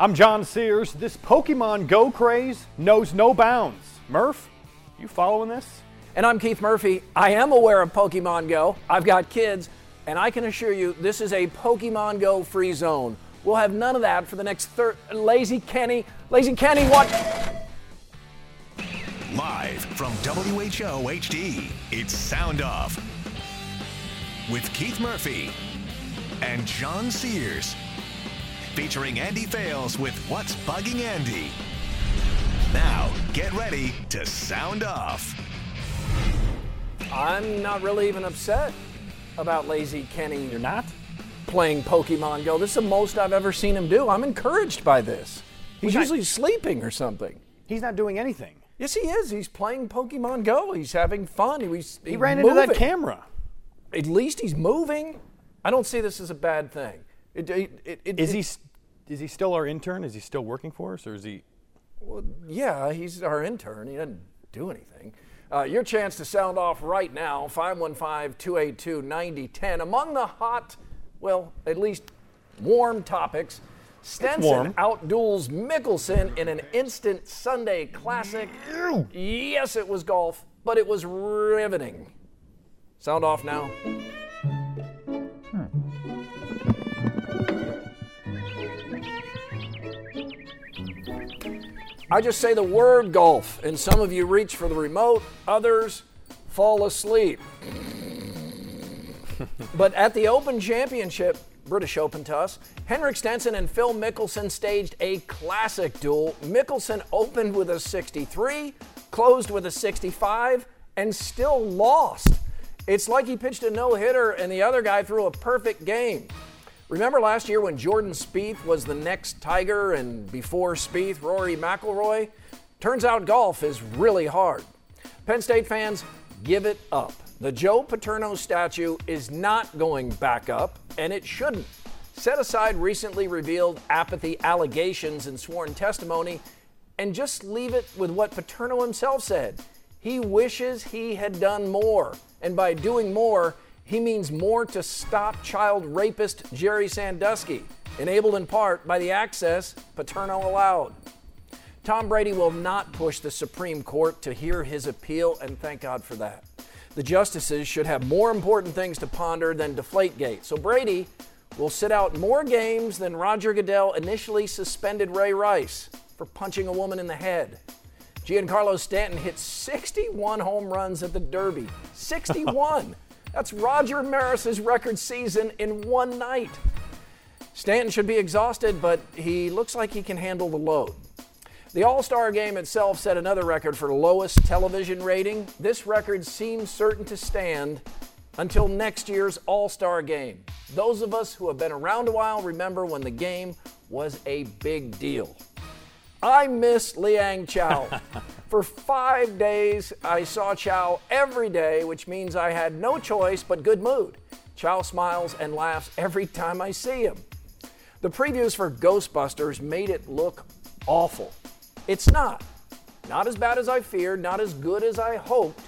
I'm John Sears. This Pokemon Go craze knows no bounds. Murph, you following this? And I'm Keith Murphy. I am aware of Pokemon Go. I've got kids, and I can assure you this is a Pokemon Go free zone. We'll have none of that for the next thir- Lazy Kenny. Lazy Kenny, what? Live from WHO HD, it's Sound Off with Keith Murphy and John Sears featuring Andy Fales with What's Bugging Andy. Now, get ready to sound off. I'm not really even upset about Lazy Kenny. You're not? Playing Pokemon Go. This is the most I've ever seen him do. I'm encouraged by this. He's not- usually sleeping or something. He's not doing anything. Yes, he is. He's playing Pokemon Go. He's having fun. He, was, He ran into that camera. At least he's moving. I don't see this as a bad thing. It, it, it, it- Is it- he s- is he still our intern? Is he still working for us or is he Well, yeah, he's our intern. He doesn't do anything. Uh, your chance to sound off right now 515 282 9010. Among the hot, well, at least warm topics, Stenson outduels Mickelson in an instant Sunday classic. Yes, it was golf, but it was riveting. Sound off now. I just say the word golf, and some of you reach for the remote, others fall asleep. but at the Open Championship, British Open to us, Henrik Stenson and Phil Mickelson staged a classic duel. Mickelson opened with a 63, closed with a 65, and still lost. It's like he pitched a no hitter and the other guy threw a perfect game. Remember last year when Jordan Spieth was the next Tiger and before Spieth, Rory McIlroy? Turns out golf is really hard. Penn State fans, give it up. The Joe Paterno statue is not going back up, and it shouldn't. Set aside recently revealed apathy allegations and sworn testimony, and just leave it with what Paterno himself said. He wishes he had done more, and by doing more, he means more to stop child rapist Jerry Sandusky, enabled in part by the access Paterno allowed. Tom Brady will not push the Supreme Court to hear his appeal, and thank God for that. The justices should have more important things to ponder than Deflategate. So Brady will sit out more games than Roger Goodell initially suspended Ray Rice for punching a woman in the head. Giancarlo Stanton hit 61 home runs at the Derby. 61! That's Roger Maris's record season in one night. Stanton should be exhausted, but he looks like he can handle the load. The All Star game itself set another record for lowest television rating. This record seems certain to stand until next year's All Star game. Those of us who have been around a while remember when the game was a big deal. I miss Liang Chow. For five days, I saw Chow every day, which means I had no choice but good mood. Chow smiles and laughs every time I see him. The previews for Ghostbusters made it look awful. It's not. Not as bad as I feared, not as good as I hoped.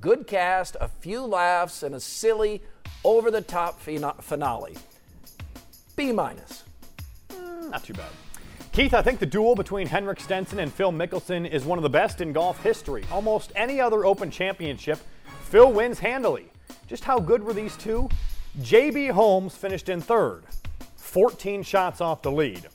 Good cast, a few laughs, and a silly, over the top finale. B minus. Eh, not too bad. Keith, I think the duel between Henrik Stenson and Phil Mickelson is one of the best in golf history. Almost any other Open Championship, Phil wins handily. Just how good were these two? JB Holmes finished in third, 14 shots off the lead.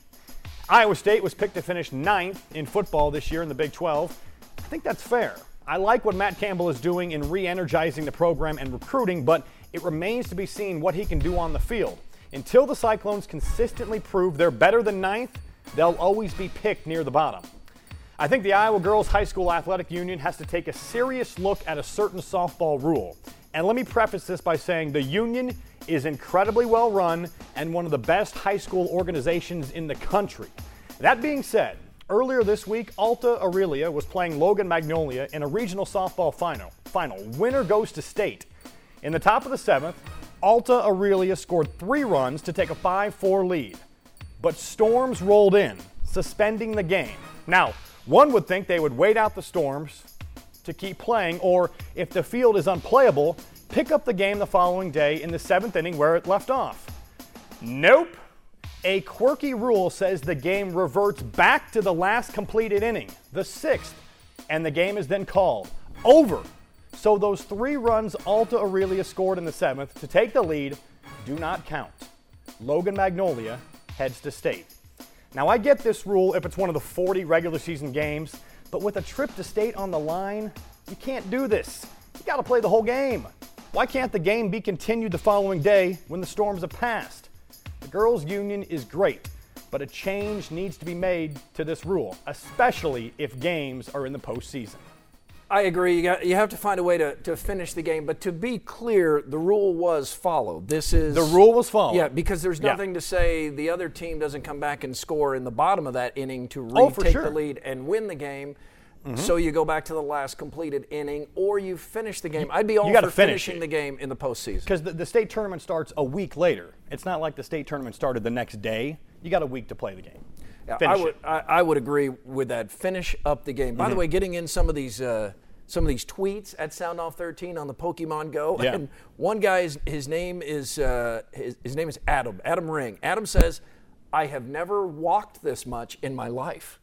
Iowa State was picked to finish ninth in football this year in the Big 12. I think that's fair. I like what Matt Campbell is doing in re energizing the program and recruiting, but it remains to be seen what he can do on the field. Until the Cyclones consistently prove they're better than ninth, they'll always be picked near the bottom. I think the Iowa Girls High School Athletic Union has to take a serious look at a certain softball rule. And let me preface this by saying the Union is incredibly well run and one of the best high school organizations in the country. That being said, earlier this week, Alta Aurelia was playing Logan Magnolia in a regional softball final. Final. Winner goes to state. In the top of the seventh, Alta Aurelia scored three runs to take a 5 4 lead. But storms rolled in, suspending the game. Now, one would think they would wait out the storms to keep playing, or if the field is unplayable, pick up the game the following day in the seventh inning where it left off. Nope. A quirky rule says the game reverts back to the last completed inning, the sixth, and the game is then called over. So those three runs Alta Aurelia scored in the seventh to take the lead do not count. Logan Magnolia heads to state. Now, I get this rule if it's one of the 40 regular season games, but with a trip to state on the line, you can't do this. You got to play the whole game. Why can't the game be continued the following day when the storms have passed? The girls' union is great, but a change needs to be made to this rule, especially if games are in the postseason. I agree. You, got, you have to find a way to, to finish the game. But to be clear, the rule was followed. This is The rule was followed. Yeah, because there's Yeah. nothing to say the other team doesn't come back and score in the bottom of that inning to Oh, retake for sure. Mm-hmm. the lead and win the game. So you go back to the last completed inning, or you finish the game. I'd be all you for finish finishing it. the game in the postseason. Because the, the state tournament starts a week later. It's not like the state tournament started the next day. You got a week to play the game. Yeah, Finish I would. Mm-hmm. I, I would agree with that. Finish up the game. By the way, getting in some of these uh, some of these tweets at Sound Off 13 on the Pokemon Go. Yeah. And one guy's his name is uh, his, his name is Adam. Adam Ring. Adam says, "I have never walked this much in my life."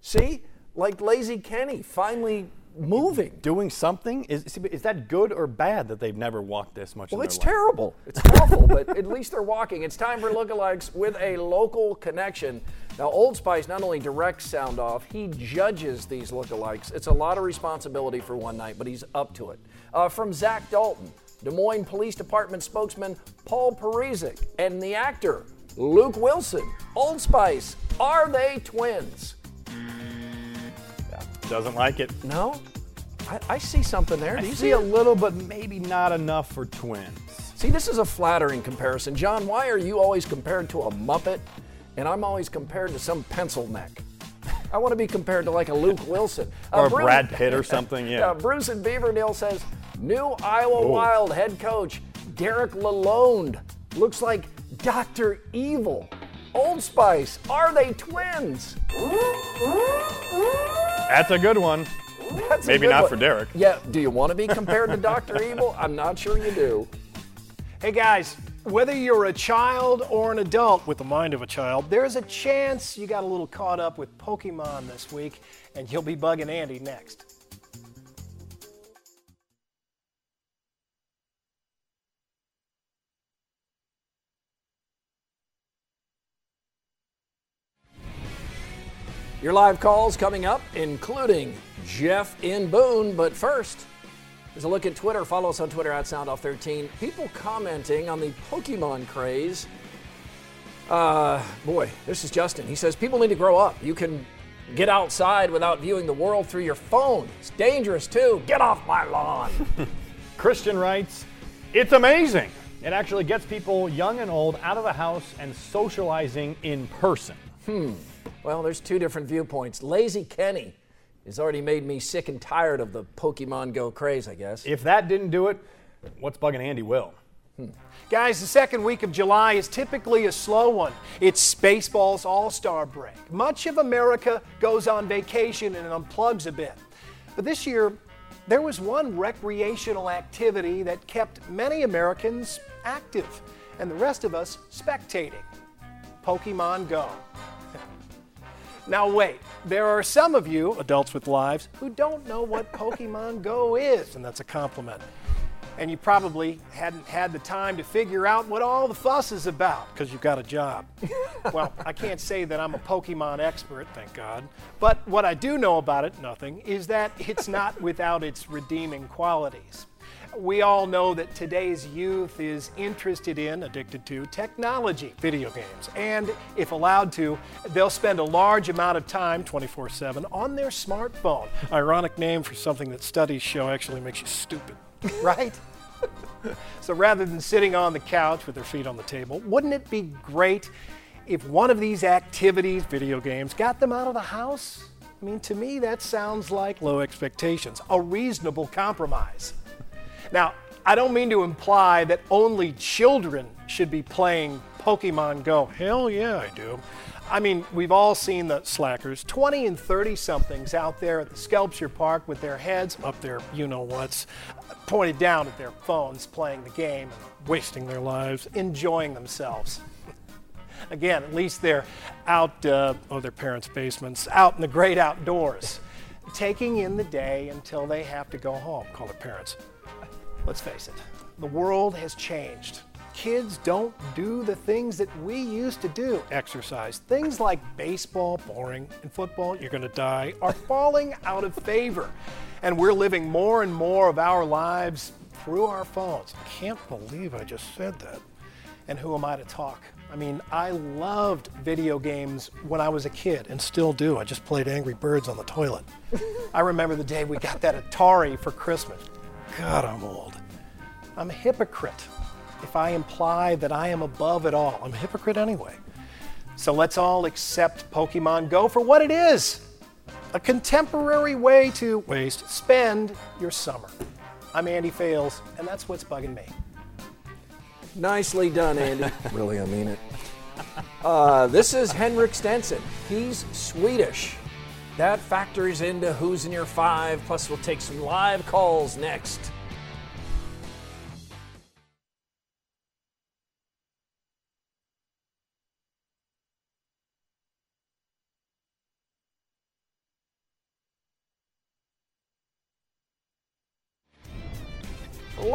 See, like Lazy Kenny finally moving. Doing something is is that good or bad that they've never walked this much? Well, in it's life? terrible. It's awful, but at least they're walking. It's time for lookalikes with a local connection. Now, Old Spice not only directs Sound Off, he judges these lookalikes. It's a lot of responsibility for one night, but he's up to it. Uh, from Zach Dalton, Des Moines Police Department spokesman Paul Parizek, and the actor Luke Wilson. Old Spice, are they twins? Doesn't like it. No? I, I see something there. I Do you see see a little, but maybe not enough for twins. See, this is a flattering comparison. John, why are you always compared to a Muppet and I'm always compared to some pencil neck? I want to be compared to like a Luke Wilson. Uh, Or Bruce- Brad Pitt or something, yeah. Bruce and Beaverdale says new Iowa Oh. Wild head coach Derek Lalonde looks like Dr. Evil. Old Spice, are they twins? That's a good one. That's Maybe good not one. for Derek. Yeah, do you want to be compared to Dr. Evil? I'm not sure you do. Hey guys, whether you're a child or an adult with the mind of a child, there's a chance you got a little caught up with Pokemon this week, and you'll be bugging Andy next. Your live calls coming up, including Jeff in Boone. But first, there's a look at Twitter. Follow us on Twitter at SoundOff13. People commenting on the Pokemon craze. Uh, boy, this is Justin. He says people need to grow up. You can get outside without viewing the world through your phone. It's dangerous too. Get off my lawn. Christian writes, It's amazing. It actually gets people young and old out of the house and socializing in person. Hmm. Well, there's two different viewpoints. Lazy Kenny has already made me sick and tired of the Pokemon Go craze, I guess. If that didn't do it, what's bugging Andy will? Hmm. Guys, the second week of July is typically a slow one. It's Baseball's All Star break. Much of America goes on vacation and unplugs a bit. But this year, there was one recreational activity that kept many Americans active and the rest of us spectating Pokemon Go. Now, wait, there are some of you, adults with lives, who don't know what Pokemon Go is, and that's a compliment. And you probably hadn't had the time to figure out what all the fuss is about because you've got a job. well, I can't say that I'm a Pokemon expert, thank God. But what I do know about it, nothing, is that it's not without its redeeming qualities. We all know that today's youth is interested in, addicted to, technology, video games. And if allowed to, they'll spend a large amount of time, 24 7, on their smartphone. Ironic name for something that studies show actually makes you stupid, right? So rather than sitting on the couch with their feet on the table, wouldn't it be great if one of these activities, video games, got them out of the house? I mean, to me, that sounds like low expectations, a reasonable compromise. Now, I don't mean to imply that only children should be playing Pokemon Go. Hell yeah, I do. I mean, we've all seen the slackers, 20 and 30 somethings out there at the Sculpture Park with their heads up their you know what's, pointed down at their phones, playing the game and wasting their lives, enjoying themselves. Again, at least they're out, uh, oh, their parents' basements, out in the great outdoors, taking in the day until they have to go home, call their parents. Let's face it, the world has changed. Kids don't do the things that we used to do. Exercise. Things like baseball, boring, and football, you're going to die, are falling out of favor. And we're living more and more of our lives through our phones. I can't believe I just said that. And who am I to talk? I mean, I loved video games when I was a kid and still do. I just played Angry Birds on the toilet. I remember the day we got that Atari for Christmas. God, I'm old. I'm a hypocrite if I imply that I am above it all. I'm a hypocrite anyway. So let's all accept Pokemon Go for what it is a contemporary way to waste, spend your summer. I'm Andy Fales, and that's what's bugging me. Nicely done, Andy. really, I mean it. Uh, this is Henrik Stenson. He's Swedish. That factors into who's in your five. Plus, we'll take some live calls next.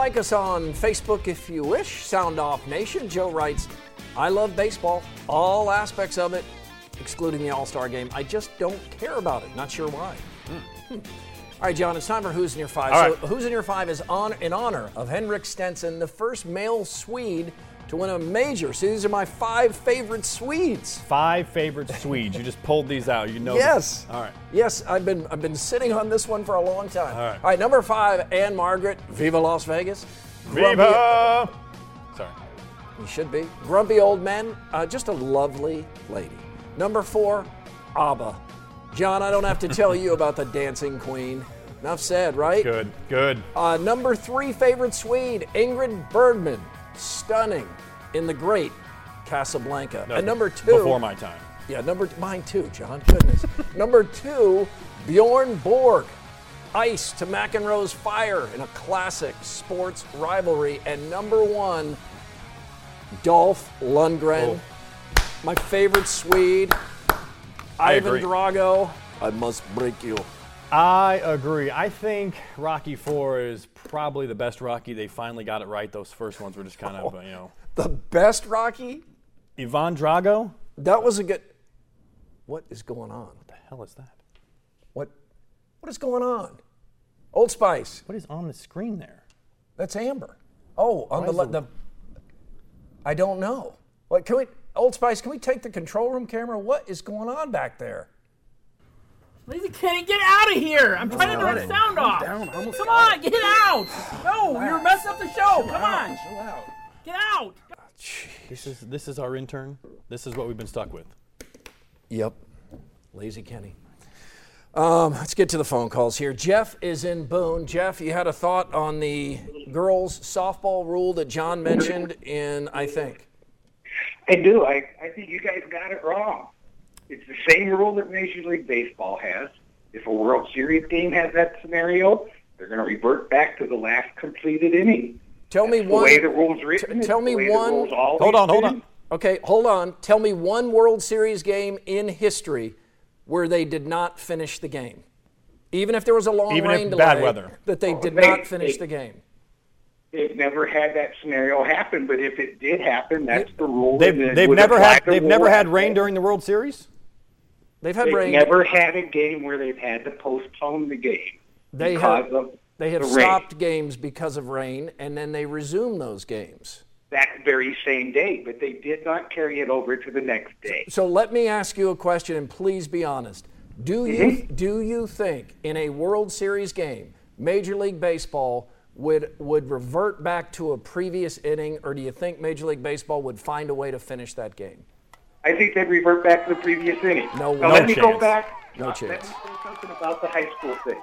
Like us on Facebook if you wish. Sound Off Nation. Joe writes, I love baseball, all aspects of it, excluding the All Star game. I just don't care about it. Not sure why. Hmm. All right, John, it's time for Who's in Your Five. All so, right. Who's in Your Five is on in honor of Henrik Stenson, the first male Swede to win a major. So these are my five favorite Swedes. Five favorite Swedes. You just pulled these out. You know. Yes. All right. Yes, I've been I've been sitting on this one for a long time. All right. All right, number five, Ann-Margret, Viva Las Vegas. Viva! Sorry. You should be. Grumpy old man, uh, just a lovely lady. Number four, ABBA. John, I don't have to tell you about the Dancing Queen. Enough said, right? Good. Good. Uh, number three favorite Swede, Ingrid Bergman. Stunning in the great Casablanca. No, and number two. Before my time. Yeah, number mine too, John. Goodness. number two, Bjorn Borg. Ice to McEnroe's fire in a classic sports rivalry. And number one, Dolph Lundgren. Oh. My favorite Swede. I Ivan agree. Drago. I must break you. I agree. I think Rocky Four is probably the best Rocky. They finally got it right. Those first ones were just kind of, oh, you know. The best Rocky? Ivan Drago? That was a good. What is going on? What the hell is that? What? What is going on? Old Spice. What is on the screen there? That's Amber. Oh, on Why the, is le- the- the. I don't know. What can we? Old Spice, can we take the control room camera? What is going on back there? Lazy Kenny, get out of here! I'm trying to turn the sound off. Come on, get out! No, you're messing up the show. Come on, get out! This is this is our intern. This is what we've been stuck with. Yep. Lazy Kenny. Um, let's get to the phone calls here. Jeff is in Boone. Jeff, you had a thought on the girls' softball rule that John mentioned in, I think. I do. I, I think you guys got it wrong. It's the same rule that Major League Baseball has. If a World Series game has that scenario, they're going to revert back to the last completed inning. Tell me The one. way the rules written. t- tell me one- rules always Hold on, hold been. on. Okay, hold on. Tell me one World Series game in history where they did not finish the game. Even if there was a long Even if rain bad delay, weather. that they Oh, did they- not finish they- the game. They've never had that scenario happen, but if it did happen, that's the rule. They've, they've never had they've never had rain during the World Series. They've had They've rain. never had a game where they've had to postpone the game They because have- of They have the rain. stopped games because of rain, and then they resume those games. that very same day, but they did not carry it over to the next day. So let me ask you a question, and please be honest. Do you Mm-hmm. do you think in a World Series game, Major League Baseball would would revert back to a previous inning, or do you think Major League Baseball would find a way to finish that game? I think they'd revert back to the previous inning. No- now, no let me go chance. back. No uh, chance. Let me say something about the high school thing.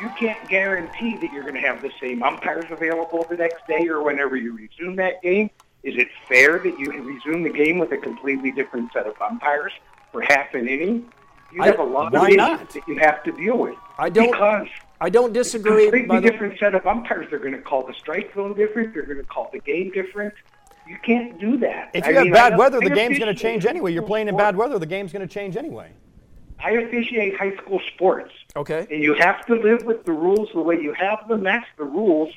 You can't guarantee that you're going to have the same umpires available the next day or whenever you resume that game. Is it fair that you resume the game with a completely different set of umpires for half an inning? You have a lot of issues not? that you have to deal with. I don't- because I don't disagree. completely By the, different set of umpires. They're going to call the strike zone different. They're going to call the game different. You can't do that. If I you have mean, bad weather, the game's going to change anyway. You're playing in bad weather, the game's going to change anyway. I officiate high school sports. Okay. And you have to live with the rules the way you have them. That's the rules.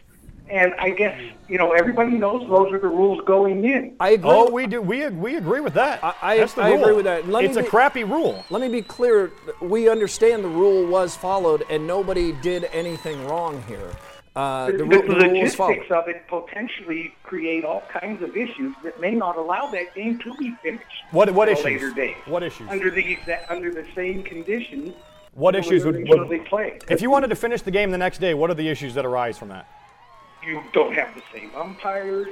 And I guess, you know, everybody knows those are the rules going in. I agree. Oh, we do. We we agree with that. I- I- That's the I agree with that. Let me it's a crappy rule. Let me be clear. We understand the rule was followed, and nobody did anything wrong here. Uh, the, the, the was logistics of it potentially create all kinds of issues that may not allow that game to be finished. What- what issues? Later date. What issues? Under the under the same conditions. What issues would, would played. if you wanted to finish the game the next day? What are the issues that arise from that? you don't have the same umpires.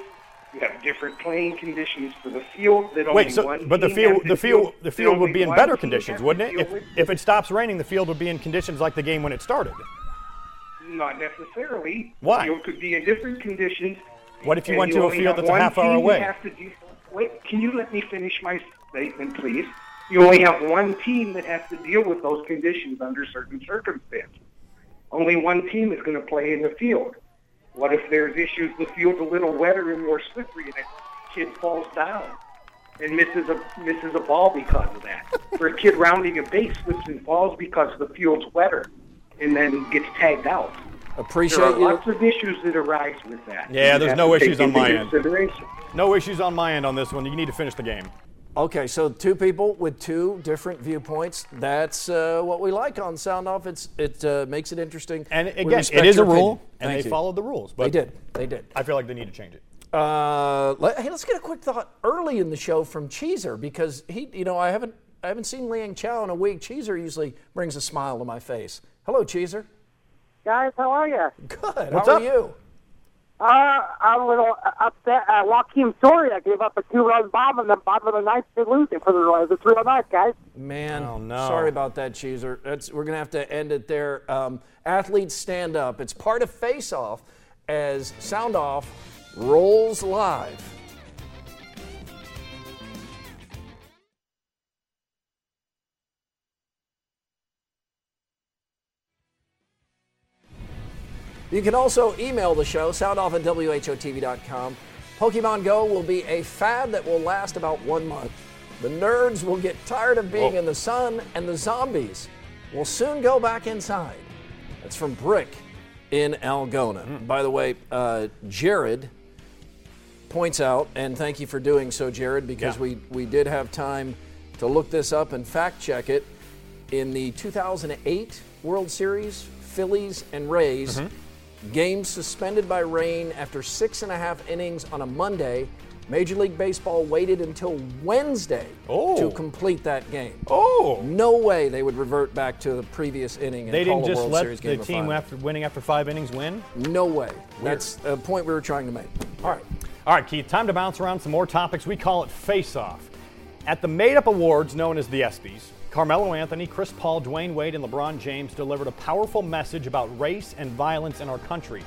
You have different playing conditions for the field. That only Wait, so but the field the field the field would be in better conditions, wouldn't it? If if it stops raining, the field would be in conditions like the game when it started. Not necessarily. Why? The field could be in different conditions. What if you went to a field that's a half hour away? do- wait, can you let me finish my statement, please? You only have one team that has to deal with those conditions under certain circumstances. Only one team is going to play in the field. What if there's issues, the field's a little wetter and more slippery, and a kid falls down and misses a misses a ball because of that? or a kid rounding a base slips and falls because the field's wetter and then gets tagged out. Appreciate There are you. lots of issues that arise with that. Yeah, there's no issues on my end. No issues on my end on this one. You need to finish the game. Okay, so two people with two different viewpoints. That's uh, what we like on Sound Off. It's it uh, makes it interesting. And again, it is a rule, opinion. and Thank they you. followed the rules. But They did. They did. I feel like they need to change it. Uh, let, hey, let's get a quick thought early in the show from Cheeser because he, you know, I haven't I haven't seen Liang Chow in a week. Cheeser usually brings a smile to my face. Hello, Cheeser. Guys, how are you? Good. What's How up? are you? Uh, I'm a little upset at Joakim Soria gave up a two-run bomb in the bottom of the ninth to lose it for the uh, the three on ninth, guys. Man, Oh, no. sorry about that, Cheeser. That's, we're going to have to end it there. Um, athletes stand up. It's part of Face Off as Sound Off rolls live. You can also email the show, soundoff at WHOTV.com. Pokemon Go will be a fad that will last about one month. The nerds will get tired of being in the sun, and the zombies will soon go back inside. That's from Brick in Algona. By the way, uh, Jared points out, and thank you for doing so, Jared, because Yeah. we, we did have time to look this up and fact check it. In the 2008 World Series, Phillies and Rays, games suspended by rain after six and a half innings on a Monday. Major League Baseball waited until Wednesday Oh. to complete that game. Oh, No way they would revert back to the previous inning and they didn't just World let Series the team after winning after five innings win. No way. That's a point we were trying to make. All right. All right, Keith, time to bounce around some more topics. We call it Face Off. At the made up awards known as the ESPYs, Carmelo Anthony, Chris Paul, Dwyane Wade, and LeBron James delivered a powerful message about race and violence in our country.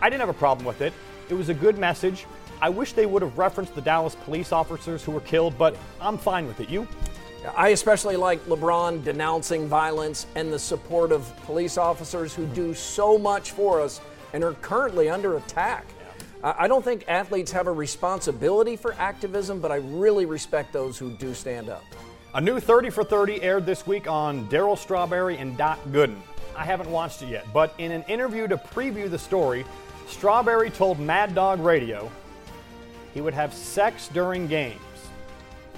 I didn't have a problem with it. It was a good message. I wish they would have referenced the Dallas police officers who were killed, but I'm fine with it. You? I especially like LeBron denouncing violence and the support of police officers who do so much for us and are currently under attack. I I don't think athletes have a responsibility for activism, but I really respect those who do stand up. A new 30 for 30 aired this week on Darryl Strawberry and Doc Gooden. I haven't watched it yet, but in an interview to preview the story, Strawberry told Mad Dog Radio he would have sex during games.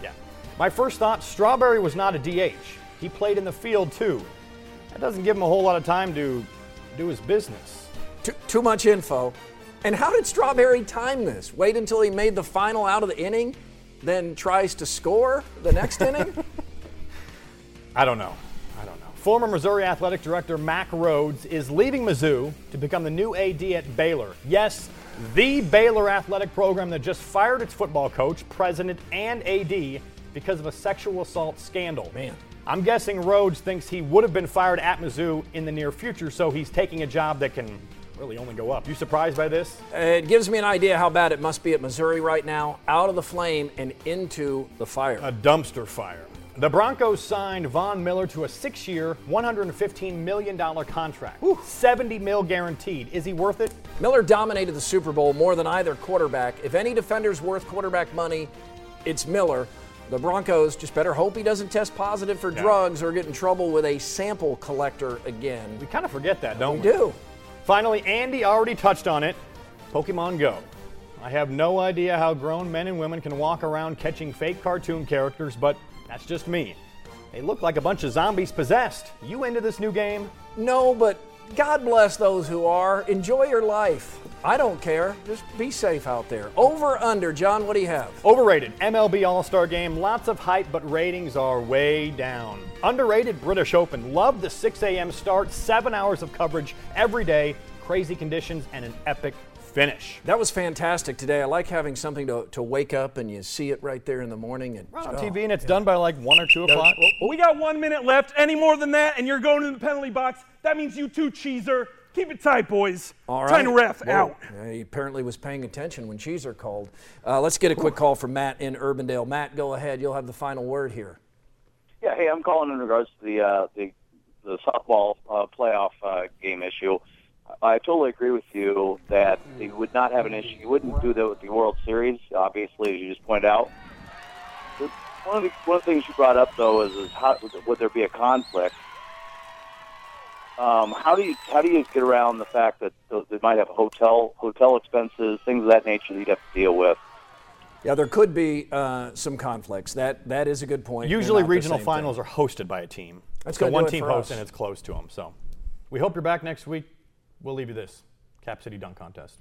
Yeah. My first thought Strawberry was not a DH. He played in the field too. That doesn't give him a whole lot of time to do his business. Too, too much info. And how did Strawberry time this? Wait until he made the final out of the inning, then tries to score the next inning? I don't know. I don't know. Former Missouri Athletic Director Mack Rhoades is leaving Mizzou to become the new AD at Baylor. Yes, the Baylor athletic program that just fired its football coach, president, and AD because of a sexual assault scandal. Man. I'm guessing Rhoades thinks he would have been fired at Mizzou in the near future, so he's taking a job that can really only go up. You surprised by this? It gives me an idea how bad it must be at Missouri right now, out of the flame and into the fire. A dumpster fire. The Broncos signed Von Miller to a six-year, $115 million contract. 70 mil guaranteed. Is he worth it? Miller dominated the Super Bowl more than either quarterback. If any defender's worth quarterback money, it's Miller. The Broncos just better hope he doesn't test positive for drugs or get in trouble with a sample collector again. We kind of forget that, don't We we? do. Finally, Andy already touched on it Pokemon Go. I have no idea how grown men and women can walk around catching fake cartoon characters, but that's just me. They look like a bunch of zombies possessed. You into this new game? No, but God bless those who are. Enjoy your life. I don't care. Just be safe out there. Over, under. John, what do you have? Overrated MLB All Star Game. Lots of hype, but ratings are way down. Underrated British Open. Love the 6 a.m. start, seven hours of coverage every day, crazy conditions, and an epic finish. That was fantastic today. I like having something to, to wake up and you see it right there in the morning. And, We're on oh, TV and it's done by like 1 or 2 o'clock. Well, we got one minute left. Any more than that, and you're going in the penalty box. That means you too, Cheeser. Keep it tight, boys. All right. Time to ref Whoa. out. Yeah, he apparently was paying attention when Cheeser called. Uh, let's get a quick call from Matt in Urbandale. Matt, go ahead. You'll have the final word here. Yeah, hey, I'm calling in regards to the uh, the, the softball uh, playoff uh, game issue. I totally agree with you that you would not have an issue. You wouldn't do that with the World Series, obviously, as you just pointed out. One of the one of the things you brought up though is, is how would there be a conflict? Um, how do you how do you get around the fact that th- they might have hotel hotel expenses, things of that nature that you'd have to deal with? Yeah, there could be uh, some conflicts. That that is a good point. Usually regional finals thing. are hosted by a team. That's so gonna one team for hosts us. and it's close to them. So we hope you're back next week. We'll leave you this Cap City Dunk Contest.